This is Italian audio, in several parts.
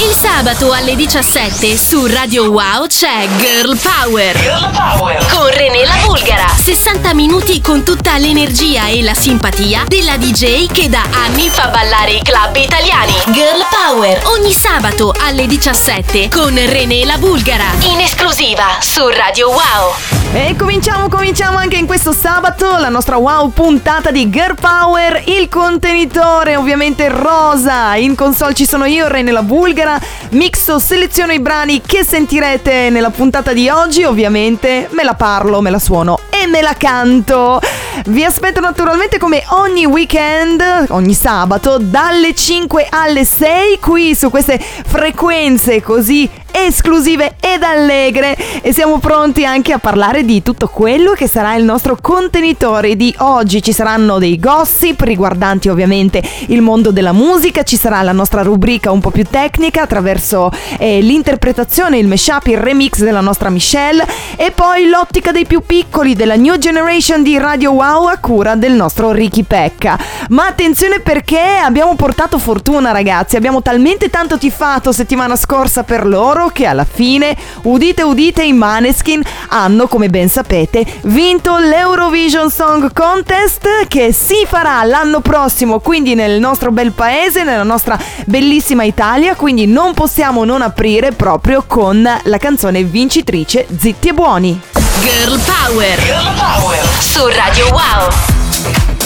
Il sabato alle 17 su Radio Wow c'è Girl Power. Girl Power. Con René la Bulgara. 60 minuti con tutta l'energia e la simpatia della DJ che da anni fa ballare i club italiani. Girl Power. Ogni sabato alle 17 con René la Bulgara. In esclusiva su Radio Wow. E cominciamo, cominciamo anche in questo sabato la nostra wow puntata di Girl Power, il contenitore ovviamente rosa. In console ci sono io, René la Bulgara, mixo, seleziono i brani che sentirete nella puntata di oggi, ovviamente me la parlo, me la suono e me la canto. Vi aspetto naturalmente come ogni weekend, ogni sabato, dalle 5 alle 6 qui su queste frequenze così esclusive ed allegre. E siamo pronti anche a parlare di tutto quello che sarà il nostro contenitore di oggi. Ci saranno dei gossip riguardanti ovviamente il mondo della musica, ci sarà la nostra rubrica un po' più tecnica attraverso eh, l'interpretazione, il mashup, il remix della nostra Michelle. E poi l'ottica dei più piccoli della New Generation di Radio Wow a cura del nostro Ricky Pecca. Ma attenzione perché abbiamo portato fortuna ragazzi, abbiamo talmente tanto tifato settimana scorsa per loro che alla fine, udite udite, i Maneskin hanno, come ben sapete, vinto l'Eurovision Song Contest che si farà l'anno prossimo, quindi nel nostro bel paese, nella nostra bellissima Italia, quindi non possiamo non aprire proprio con la canzone vincitrice Zitti e Buoni. Girl Power. Girl Power. Su Radio Wow.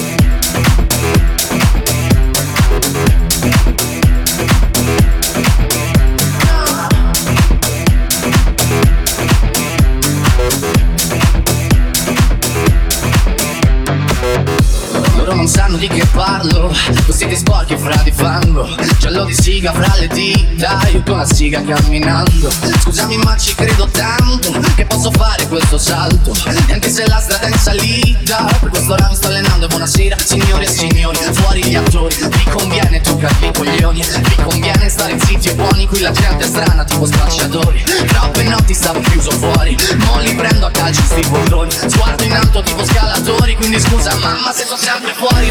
Sanno di che parlo. Voi siete sporchi fra di fango. Giallo di siga fra le dita Io con la siga camminando. Scusami ma ci credo tanto Che posso fare questo salto. E anche se la strada è in salita Per questo ora mi sto allenando. E buonasera Signore e signori, fuori gli attori. Vi conviene toccarvi i coglioni. Vi conviene stare zitti e buoni Qui la gente è strana tipo spacciatori. Troppe notti stavo chiuso fuori Mo li prendo a calci sti bottoni Sguardo in alto tipo scalatori Quindi scusa mamma se sono sempre fuori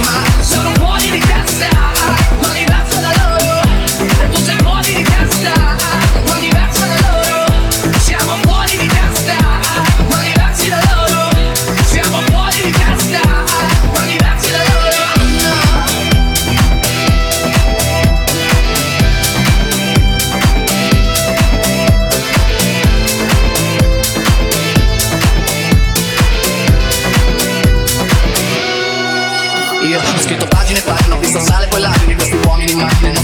fuori di testa. Ma diverso da loro. Siamo fuori di testa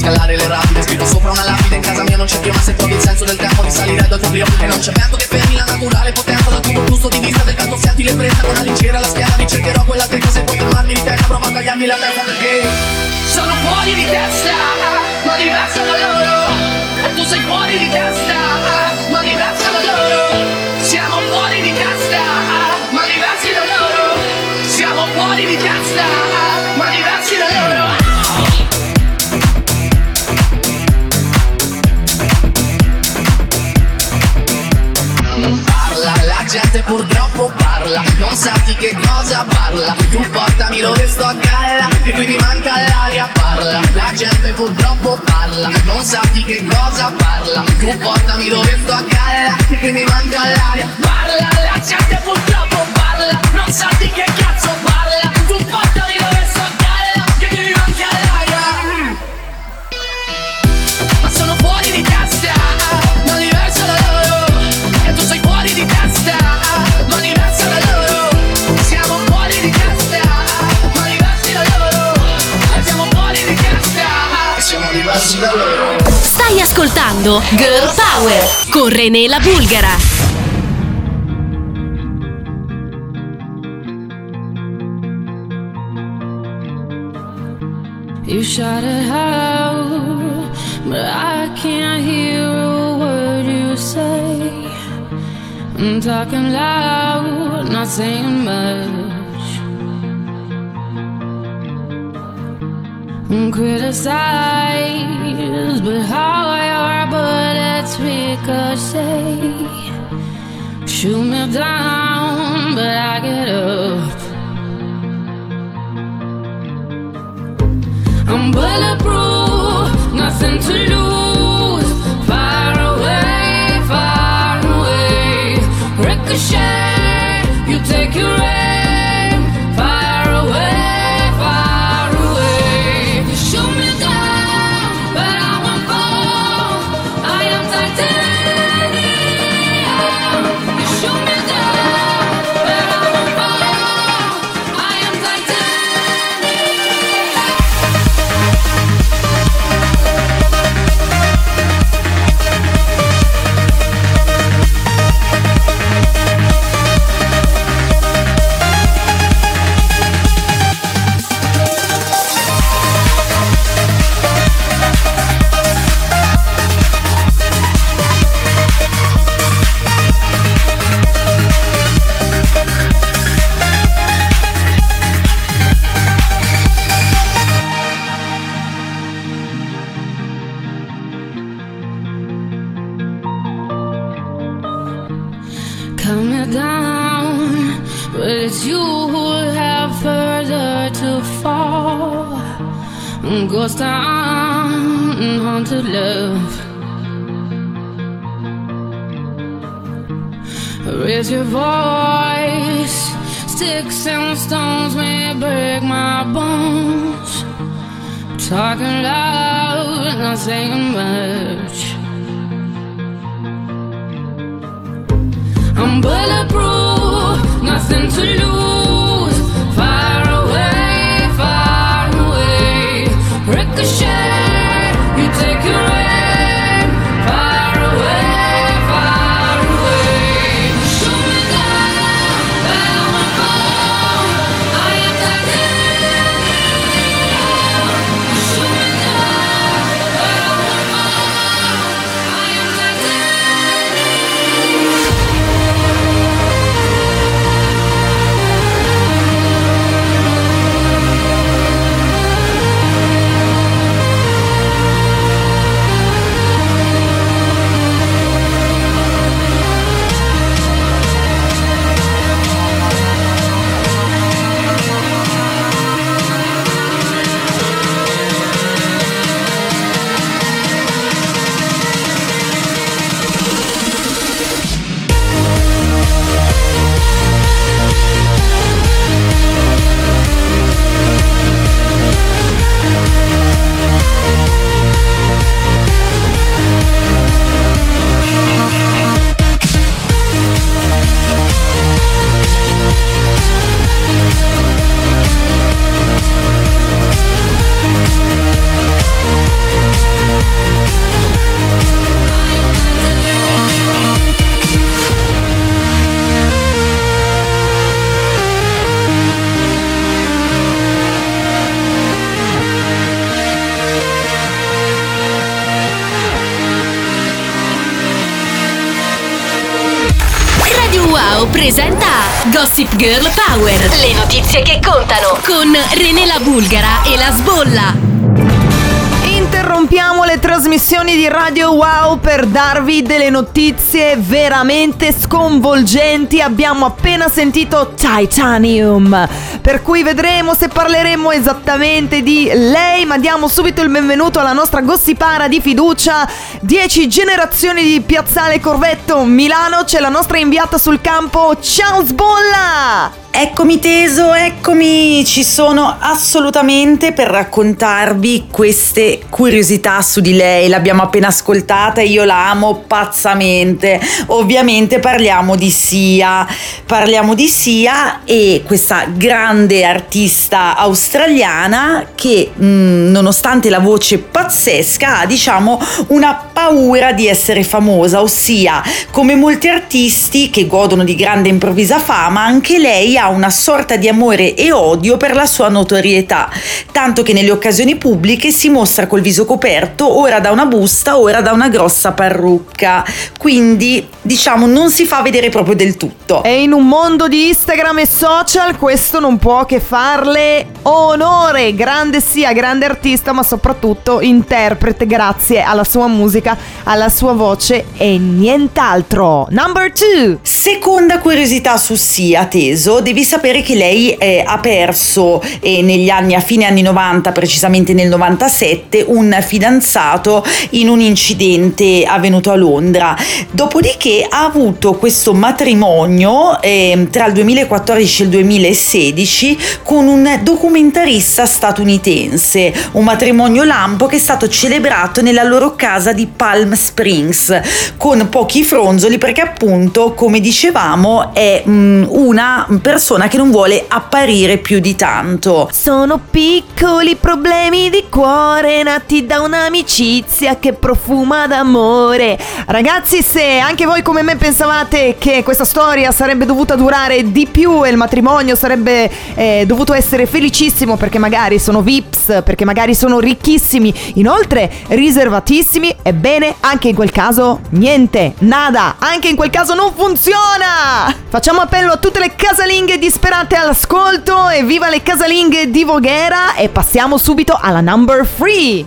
scalare le rapide Scritto sopra una lapide, in casa mia non c'è più Ma se trovi il senso del tempo risalire dal tuo brio E non c'è vento che fermi la naturale potenza Dal tuo gusto di vista del canto senti le presa Con la lincera alla schiena ricercherò quella che se puoi fermarmi di testa Prova a tagliarmi la testa perché Sono fuori di testa, ma diverso da loro. E tu sei fuori di testa, ma diverso da loro. Siamo fuori di testa, ma diversi da loro. Siamo fuori di testa, ma diversi da loro gente purtroppo parla. Non sa di che cosa parla. Tu portami dove sto a galla E qui mi manca l'aria Parla, la gente purtroppo parla. Non sa di che cosa parla. Tu portami dove sto a galla E qui mi manca l'aria Parla, la gente purtroppo parla. Non sa di che cazzo parla. Tu portami Stai ascoltando Girl Power con René la Bulgara. You shout it out, but I can't hear a word you say. I'm talking loud, not saying much. Mm, I'm criticized, but how your bullets ricochet. Shoot me down, but I get up. I'm bulletproof, but it's you who have further to fall. Ghost town, haunted love. Raise your voice. Sticks and stones may break my bones. Talking loud, not saying much. I'm bulletproof, nothing to lose. Away, away. Ricochet, Girl Power. Le notizie che contano con René la Bulgara e la Sbolla. Interrompiamo le trasmissioni di Radio Wow per darvi delle notizie veramente sconvolgenti. Abbiamo appena sentito Titanium, per cui vedremo se parleremo esattamente di lei, ma diamo subito il benvenuto alla nostra gossipara di fiducia. 10 generazioni di Piazzale Corvetto Milano, c'è la nostra inviata sul campo. Ciao Sbolla! Eccomi teso, eccomi, ci sono assolutamente per raccontarvi queste curiosità su di lei, l'abbiamo appena ascoltata e io la amo pazzamente. Ovviamente parliamo di Sia, parliamo di Sia e questa grande artista australiana che mh, nonostante la voce pazzesca ha diciamo una paura di essere famosa, ossia come molti artisti che godono di grande improvvisa fama, anche lei ha una sorta di amore e odio per la sua notorietà, tanto che nelle occasioni pubbliche si mostra col viso coperto ora da una busta, ora da una grossa parrucca. Quindi, diciamo, non si fa vedere proprio del tutto. E in un mondo di Instagram e social questo non può che farle onore. Grande sia, grande artista, ma soprattutto interprete grazie alla sua musica, alla sua voce e nient'altro. Number two. Seconda curiosità su Sia, Teso, devi sapere che lei eh, ha perso eh, negli anni, a fine anni 90, precisamente nel 97, un fidanzato in un incidente avvenuto a Londra. Dopodiché ha avuto questo matrimonio eh, tra il 2014 e il 2016 con un documentarista statunitense, un matrimonio lampo che è stato celebrato nella loro casa di Palm Springs con pochi fronzoli perché appunto, come dicevamo, è mm, una persona che non vuole apparire più di tanto. Sono piccoli problemi di cuore nati da un'amicizia che profuma d'amore. Ragazzi, se anche voi come me pensavate che questa storia sarebbe dovuta durare di più e il matrimonio sarebbe eh, dovuto essere felicissimo perché magari sono vips, perché magari sono ricchissimi, inoltre riservatissimi, ebbene, anche in quel caso niente, nada, anche in quel caso non funziona! Facciamo appello a tutte le casalinghe disperate all'ascolto e viva le casalinghe di Voghera e passiamo subito alla number 3.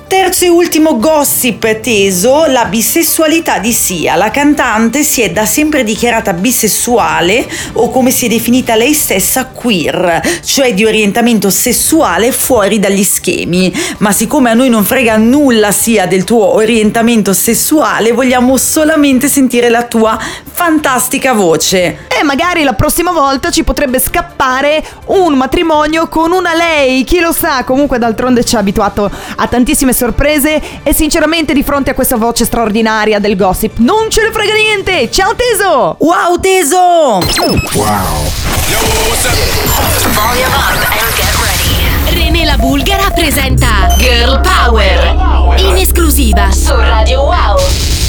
Terzo e ultimo gossip teso, la bisessualità di Sia. La cantante si è da sempre dichiarata bisessuale o come si è definita lei stessa queer, cioè di orientamento sessuale fuori dagli schemi. Ma siccome a noi non frega nulla Sia del tuo orientamento sessuale, vogliamo solamente sentire la tua fantastica voce. E magari la prossima volta ci potrebbe scappare un matrimonio con una lei, chi lo sa, comunque d'altronde ci ha abituato a tantissime sorprese e sinceramente di fronte a questa voce straordinaria del gossip non ce ne frega niente. Ciao Teso! Wow Teso! René la Bulgara presenta Girl Power in esclusiva su Radio Wow.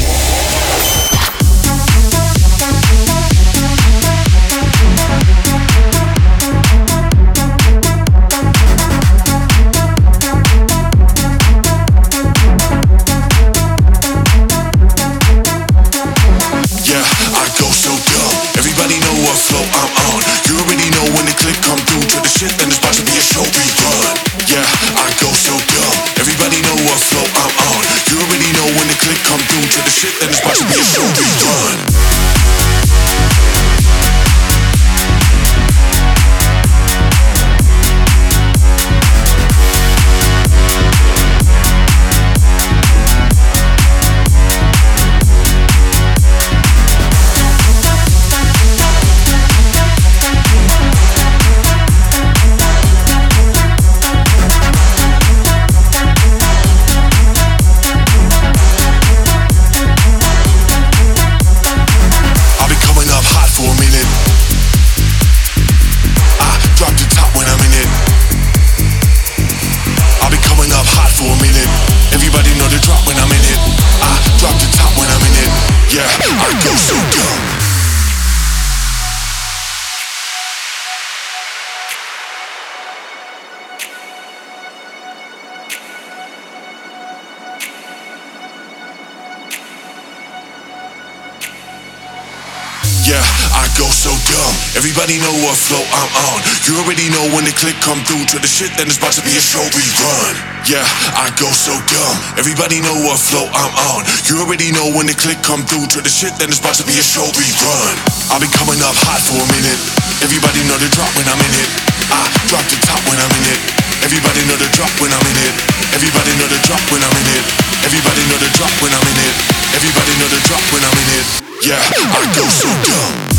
Come through to the shit, then it's about to be a show we run. Yeah, I go so dumb. Everybody know what flow I'm on. You already know when the click come through to the shit, then it's about to be a show we run. I'll be coming up hot for a minute. Everybody know the drop when I'm in it. I drop the top when I'm in it. Everybody know the drop when I'm in it. Everybody know the drop when I'm in it. Everybody know the drop when I'm in it. Everybody know the drop when I'm in it. Yeah, I go so dumb.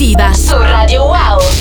Esclusiva su Radio Wow.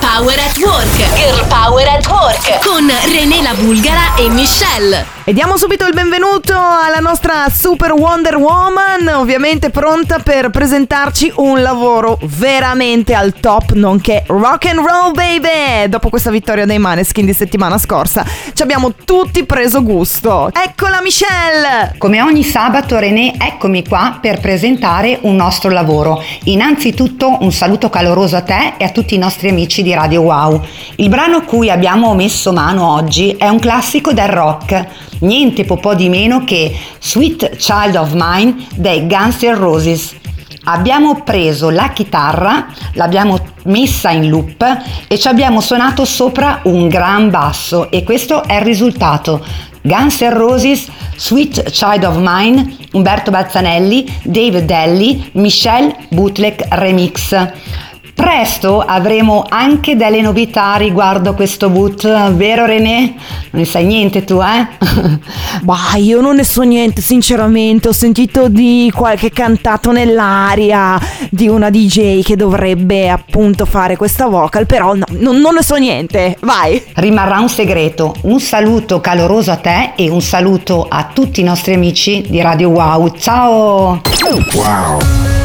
Power at Work. Girl Power at Work con René la Bulgara e Michelle. E diamo subito il benvenuto alla nostra Super Wonder Woman, ovviamente pronta per presentarci un lavoro veramente al top, nonché rock and roll baby. Dopo questa vittoria dei Maneskin di settimana scorsa, ci abbiamo tutti preso gusto. Eccola Michelle! Come ogni sabato René, eccomi qua per presentare un nostro lavoro. Innanzitutto un saluto caloroso a te e a tutti i nostri amici di Radio Wow. Il brano a cui abbiamo messo mano oggi è un classico del rock, niente po' po' di meno che Sweet Child of Mine dei Guns N' Roses. Abbiamo preso la chitarra, l'abbiamo messa in loop e ci abbiamo suonato sopra un gran basso e questo è il risultato. Guns N' Roses, Sweet Child of Mine, Umberto Bazzanelli, Dave Delli, Michelle Bootleg Remix. Presto avremo anche delle novità riguardo questo boot, vero René? Non ne sai niente tu, eh? bah, io non ne so niente, sinceramente. Ho sentito di qualche cantato nell'aria di una DJ che dovrebbe appunto fare questa vocal, però no, non, non ne so niente. Vai! Rimarrà un segreto. Un saluto caloroso a te e un saluto a tutti i nostri amici di Radio Wow. Ciao! Wow!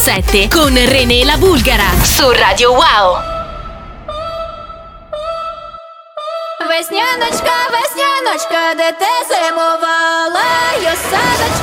2017 con René La Bulgara su Radio Wow. Весняночка, весняночка, де ти зимувала, йосадочка.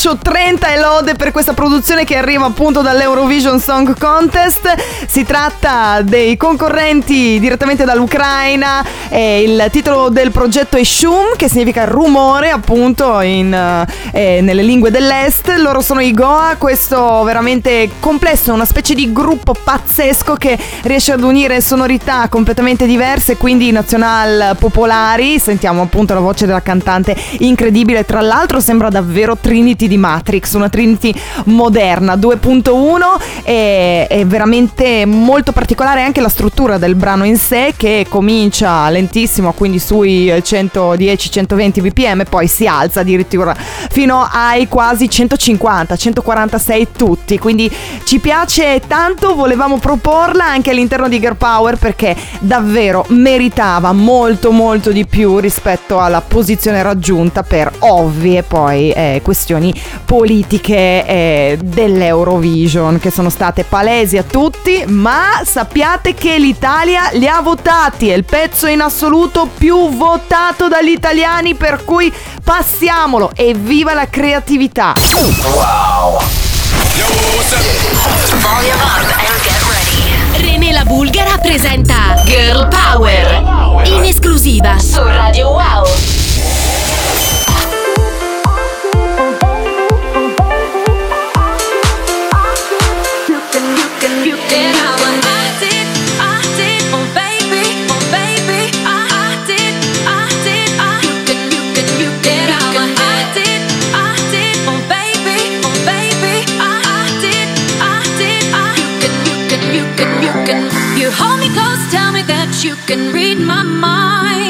Bacio, 30 e lode per questa produzione che arriva appunto dall'Eurovision Song Contest. Si tratta dei concorrenti direttamente dall'Ucraina. E il titolo del progetto è Shum, che significa rumore, appunto, in, eh, nelle lingue dell'est. Loro sono i Goa, questo veramente complesso, una specie di gruppo pazzesco che riesce ad unire sonorità completamente diverse, quindi nazional popolari. Sentiamo appunto la voce della cantante incredibile. Tra l'altro sembra davvero Trinity di Matrix, una Trinity moderna 2.1 e è veramente molto particolare anche la struttura del brano in sé che comincia lentissimo, quindi sui 110-120 bpm, poi si alza addirittura fino ai quasi 150, 146 tutti. Quindi ci piace tanto, volevamo proporla anche all'interno di Girl Power perché davvero meritava molto molto di più rispetto alla posizione raggiunta per ovvie poi eh, questioni politiche eh, dell'Eurovision che sono state palesi a tutti, ma sappiate che l'Italia li ha votati, è il pezzo in assoluto più votato dagli italiani per cui passiamolo e viva la creatività. René la Bulgara presenta Girl Power in esclusiva su Radio Wow. Me close, tell me that you can read my mind.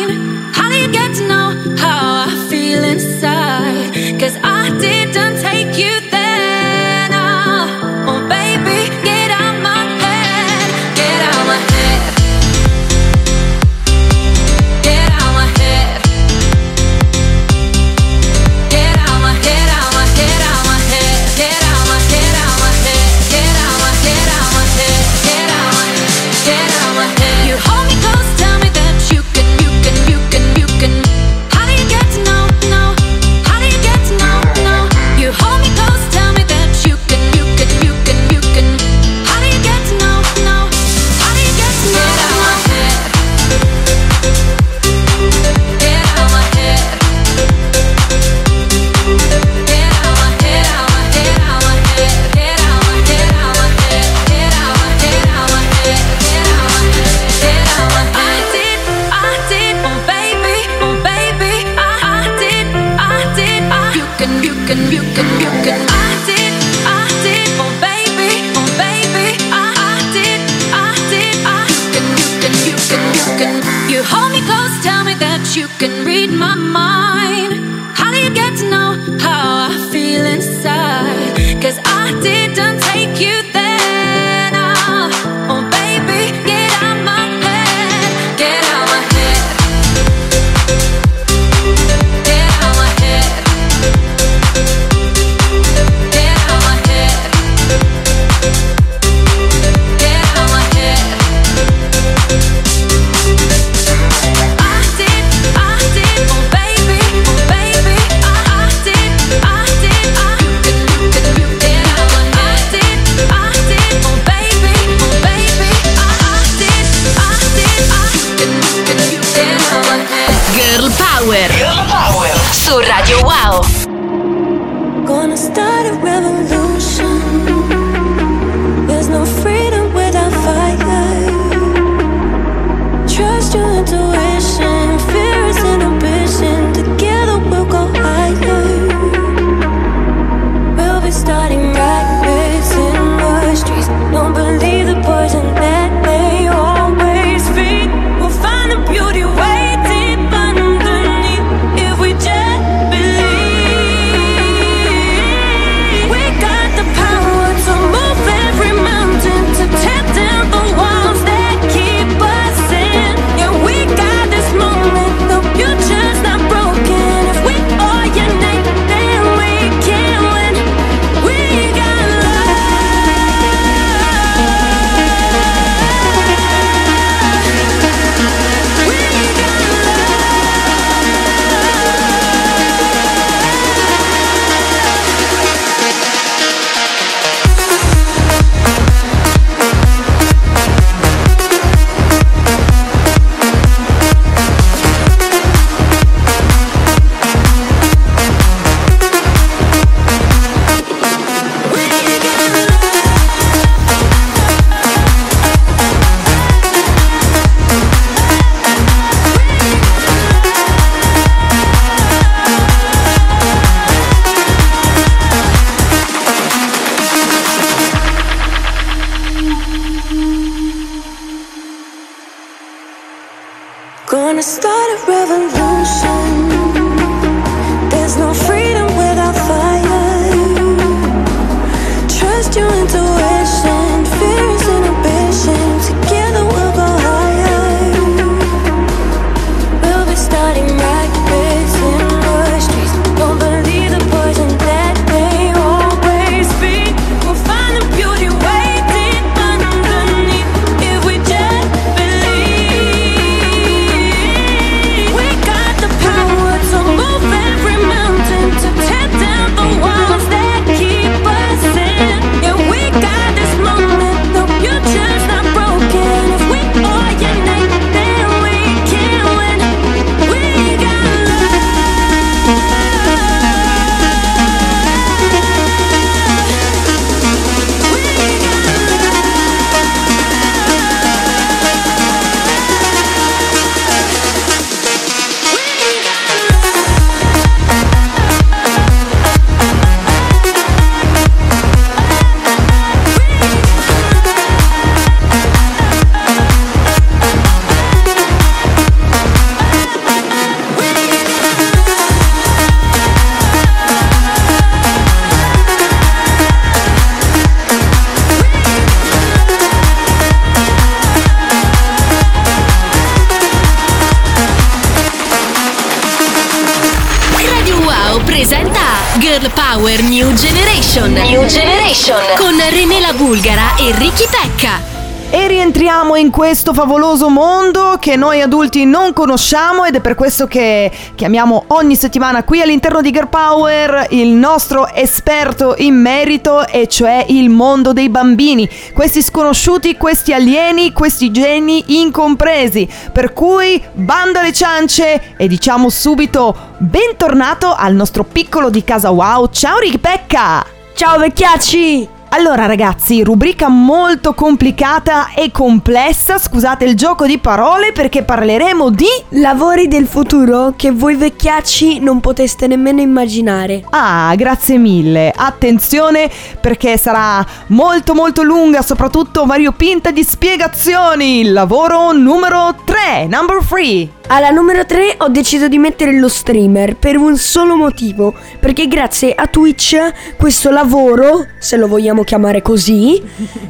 E Ricky Pecca. E rientriamo in questo favoloso mondo che noi adulti non conosciamo ed è per questo che chiamiamo ogni settimana qui all'interno di Girl Power il nostro esperto in merito e cioè il mondo dei bambini. Questi sconosciuti, questi alieni, questi geni incompresi. Per cui banda le ciance e diciamo subito bentornato al nostro piccolo di casa wow. Ciao Ricky Pecca! Ciao vecchiacci! Allora ragazzi, rubrica molto complicata e complessa, scusate il gioco di parole perché parleremo di... Lavori del futuro che voi vecchiacci non poteste nemmeno immaginare. Ah, grazie mille. Attenzione perché sarà molto molto lunga, soprattutto variopinta di spiegazioni. Lavoro numero 3, number 3. Alla numero 3 ho deciso di mettere lo streamer per un solo motivo, perché grazie a Twitch questo lavoro, se lo vogliamo chiamare così,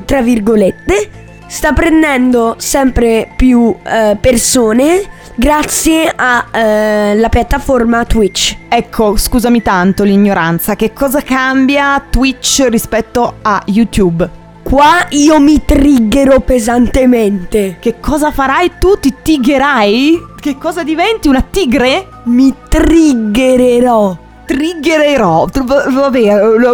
tra virgolette, sta prendendo sempre più eh, persone grazie alla piattaforma Twitch. Ecco, scusami tanto l'ignoranza, che cosa cambia Twitch rispetto a YouTube? Qua io mi triggerò pesantemente. Che cosa farai tu? Ti tigherai? Che cosa diventi? Una tigre? Mi triggererò. Triggererò. Vabbè,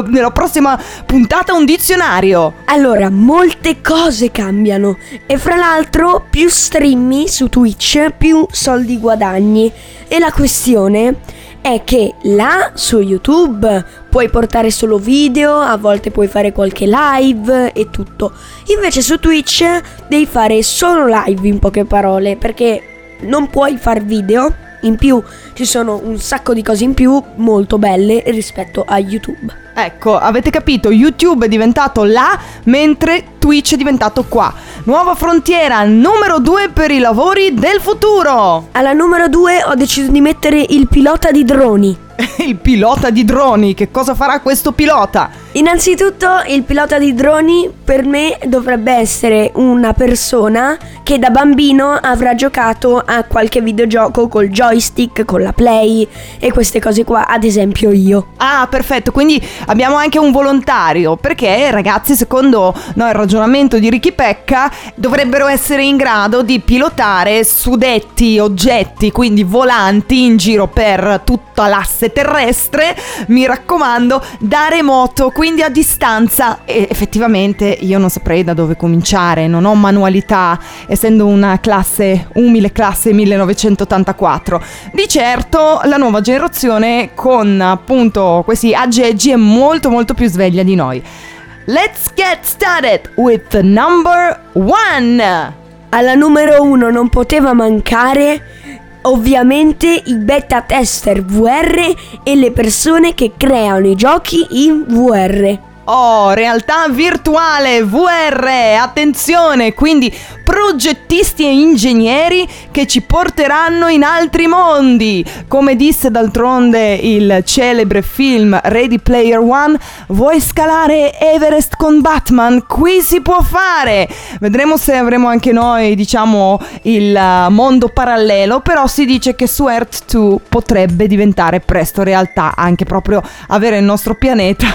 nella prossima puntata un dizionario. Allora, molte cose cambiano e fra l'altro più streammi su Twitch, più soldi guadagni. E la questione è che là su YouTube puoi portare solo video, a volte puoi fare qualche live e tutto. Invece su Twitch devi fare solo live in poche parole perché non puoi far video. In più ci sono un sacco di cose in più molto belle rispetto a YouTube. Ecco, avete capito, YouTube è diventato là mentre Twitch è diventato qua. Nuova frontiera numero 2 per i lavori del futuro. Alla numero 2 ho deciso di mettere il pilota di droni. Il pilota di droni, che cosa farà questo pilota? Innanzitutto il pilota di droni per me dovrebbe essere una persona che da bambino avrà giocato a qualche videogioco col joystick, con la play e queste cose qua, ad esempio io. Ah, perfetto, quindi abbiamo anche un volontario, perché ragazzi, secondo no, il ragionamento di Ricky Pecca, dovrebbero essere in grado di pilotare sudetti oggetti, quindi volanti in giro per tutta l'asse terrestre, mi raccomando, da remoto, quindi a distanza e effettivamente io non saprei da dove cominciare, non ho manualità, essendo una classe umile classe 1984. Di certo la nuova generazione con appunto questi aggeggi è molto molto più sveglia di noi. Let's get started with the number one. Alla numero 1 non poteva mancare ovviamente i beta tester VR e le persone che creano i giochi in VR. Oh, realtà virtuale, VR, attenzione, quindi progettisti e ingegneri che ci porteranno in altri mondi. Come disse d'altronde il celebre film Ready Player One, vuoi scalare Everest con Batman? Qui si può fare. Vedremo se avremo anche noi, diciamo, il uh, mondo parallelo, però si dice che su Earth 2 potrebbe diventare presto realtà, anche proprio avere il nostro pianeta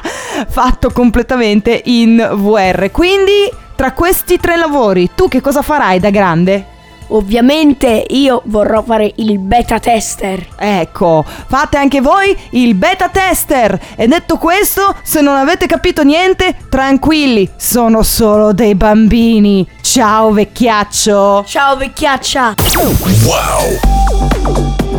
fatto completamente in VR. Quindi, tra questi tre lavori, tu che cosa farai da grande? Ovviamente io vorrò fare il beta tester. Ecco, fate anche voi il beta tester. E detto questo, se non avete capito niente, tranquilli, sono solo dei bambini. Ciao vecchiaccio. Ciao vecchiaccia. Wow.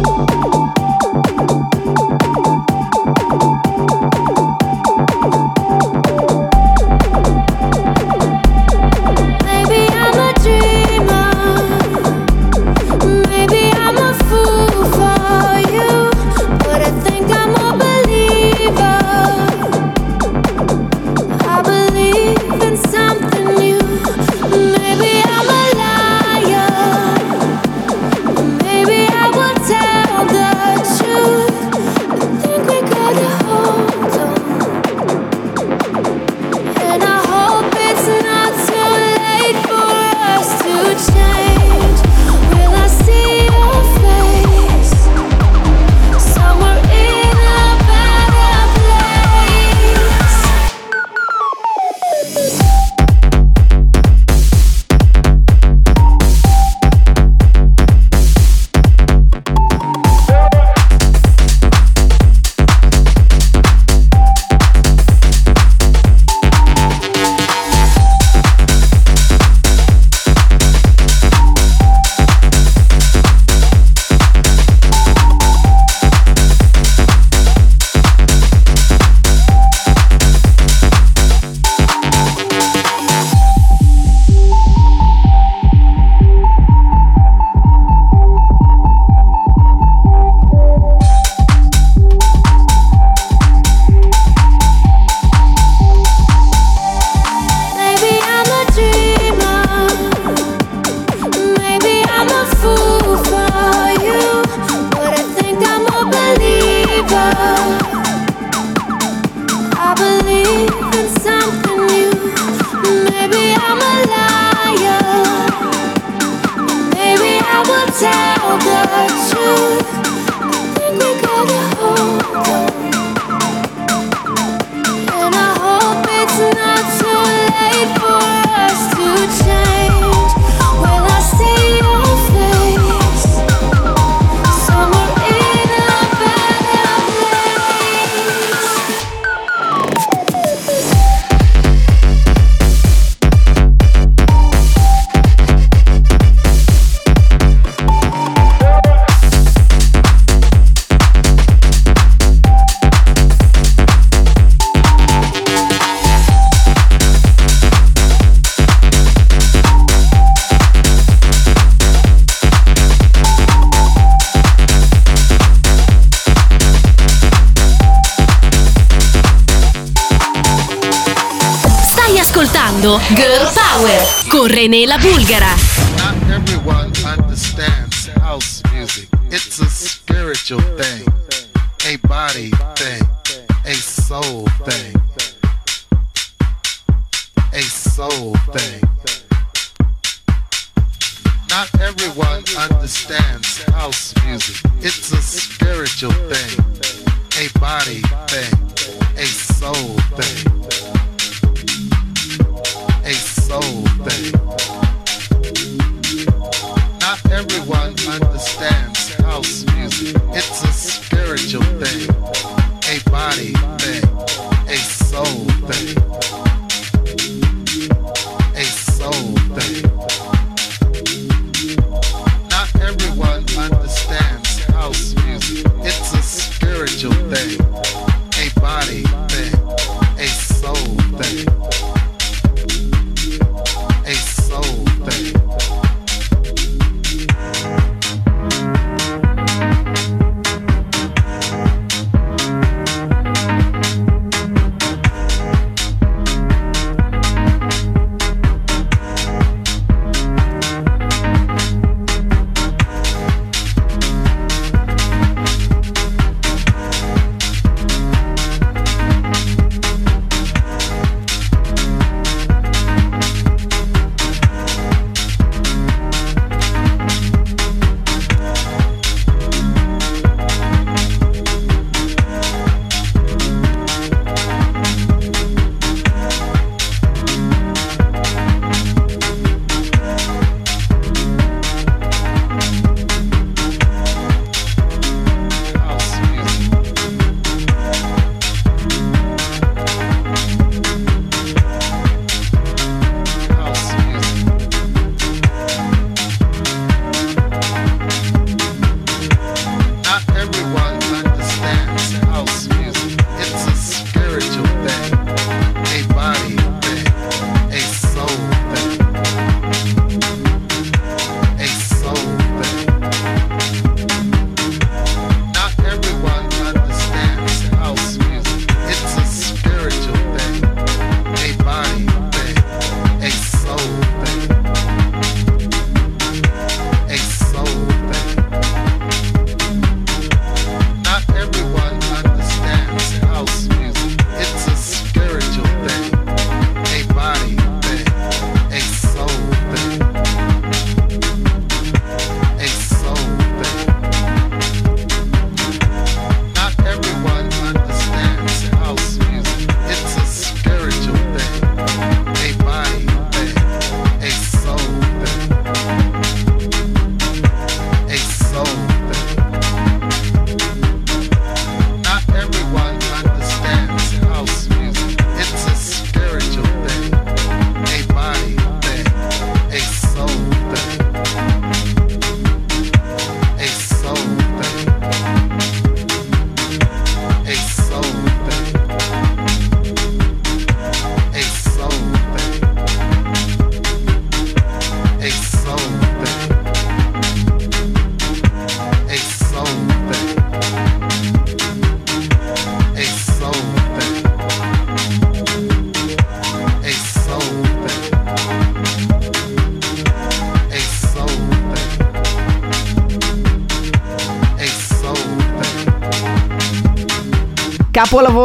Girl Power con René Bulgara.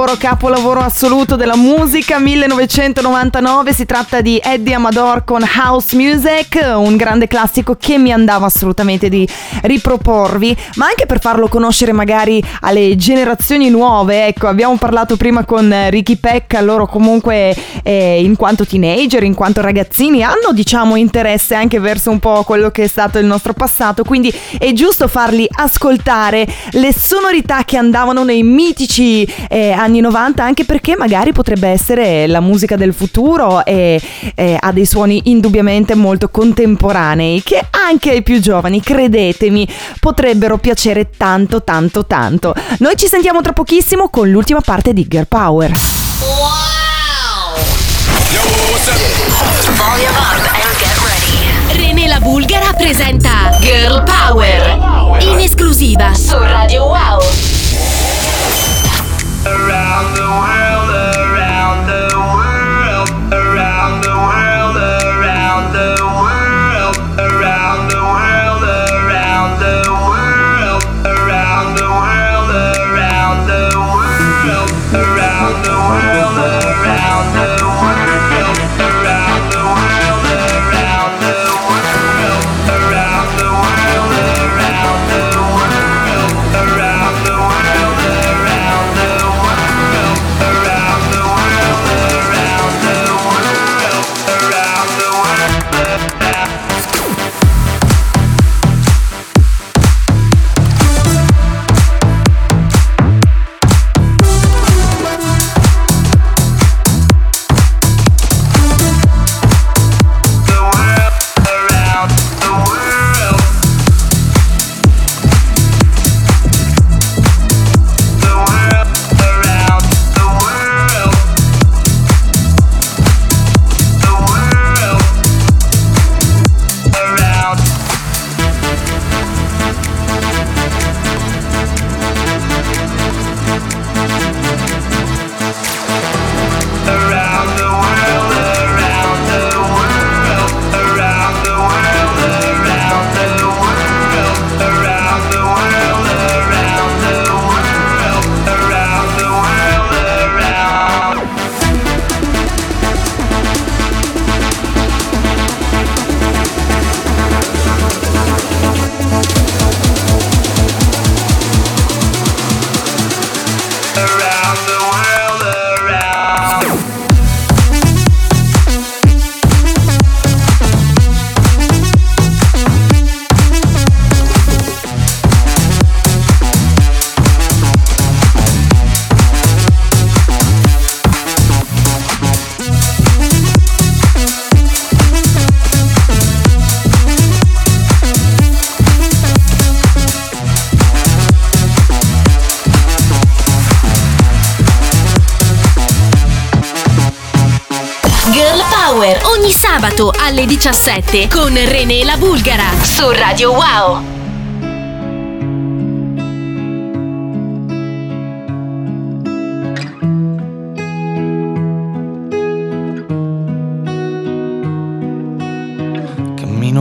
Capolavoro, capolavoro assoluto della musica 1999, si tratta di Eddie Amador con House Music, un grande classico che mi andava assolutamente di riproporvi, ma anche per farlo conoscere magari alle generazioni nuove, ecco abbiamo parlato prima con eh, Ricky Peck, loro comunque eh, in quanto teenager, in quanto ragazzini hanno diciamo interesse anche verso un po' quello che è stato il nostro passato, quindi è giusto farli ascoltare le sonorità che andavano nei mitici eh, anni 90 anche perché magari potrebbe essere la musica del futuro e eh, ha dei suoni indubbiamente molto contemporanei che anche ai più giovani, credetemi, potrebbero piacere tanto tanto tanto. Noi ci sentiamo tra pochissimo con l'ultima parte di Girl Power. René la Bulgara presenta Girl Power in esclusiva su Radio Wow. Around the world. Alle 17 con René la Bulgara su Radio Wow.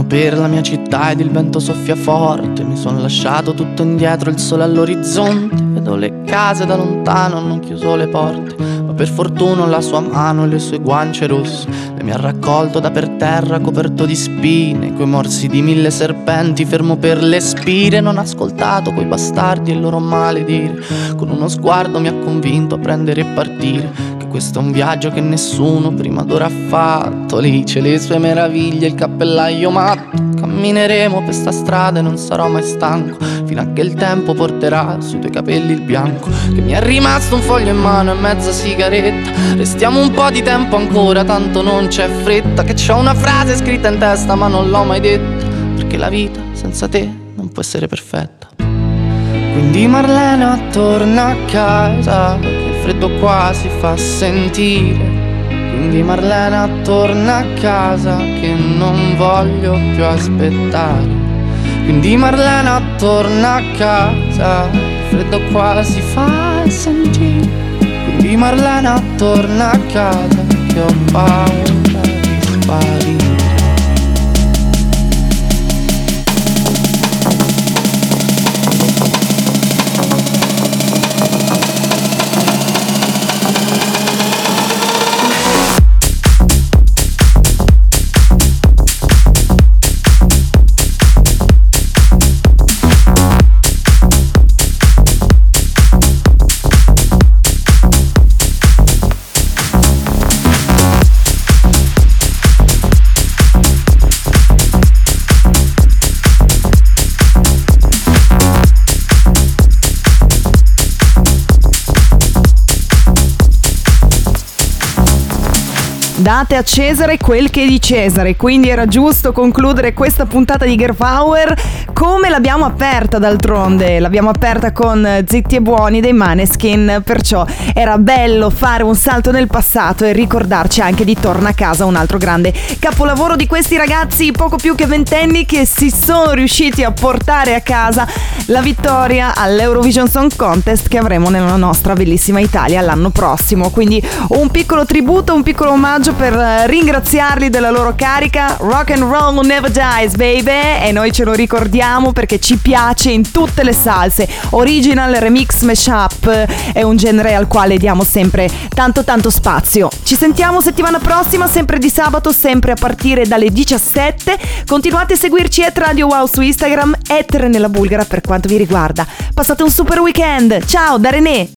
Per la mia città ed il vento soffia forte. Mi sono lasciato tutto indietro, il sole all'orizzonte. Vedo le case da lontano, hanno chiuso le porte. Ma per fortuna la sua mano e le sue guance rosse. Mi ha raccolto da per terra, coperto di spine. Coi morsi di mille serpenti, fermo per le spire. Non ho ascoltato quei bastardi e il loro maledire. Con uno sguardo mi ha convinto a prendere e partire. Che questo è un viaggio che nessuno prima d'ora ha fatto. Lì c'è le sue meraviglie, il cappellaio matto. Cammineremo per sta strada e non sarò mai stanco. Fino a che il tempo porterà sui tuoi capelli il bianco. Che mi è rimasto un foglio in mano e mezza sigaretta. Restiamo un po' di tempo ancora, tanto non c'è fretta. Che c'ho una frase scritta in testa, ma non l'ho mai detta. Perché la vita senza te non può essere perfetta. Quindi Marlena torna a casa, il freddo qua si fa sentire. Quindi Marlena torna a casa, che non voglio più aspettare. Quindi Marlena torna a casa, il freddo qua si fa sentire. Quindi Marlena torna a casa, che ho paura di sparire. Date a Cesare quel che è di Cesare, quindi era giusto concludere questa puntata di Power come l'abbiamo aperta d'altronde. L'abbiamo aperta con Zitti e Buoni dei Maneskin, perciò era bello fare un salto nel passato e ricordarci anche di Torna a casa, un altro grande capolavoro di questi ragazzi poco più che ventenni che si sono riusciti a portare a casa la vittoria all'Eurovision Song Contest che avremo nella nostra bellissima Italia l'anno prossimo. Quindi un piccolo tributo, un piccolo omaggio per ringraziarli della loro carica. Rock and roll never dies, baby. E noi ce lo ricordiamo perché ci piace in tutte le salse. Original, remix, mashup è un genere al quale diamo sempre tanto tanto spazio. Ci sentiamo settimana prossima, sempre di sabato, sempre a partire dalle 17. Continuate a seguirci at Radio Wow su Instagram, et nella Bulgara per quanto vi riguarda. Passate un super weekend. Ciao da René.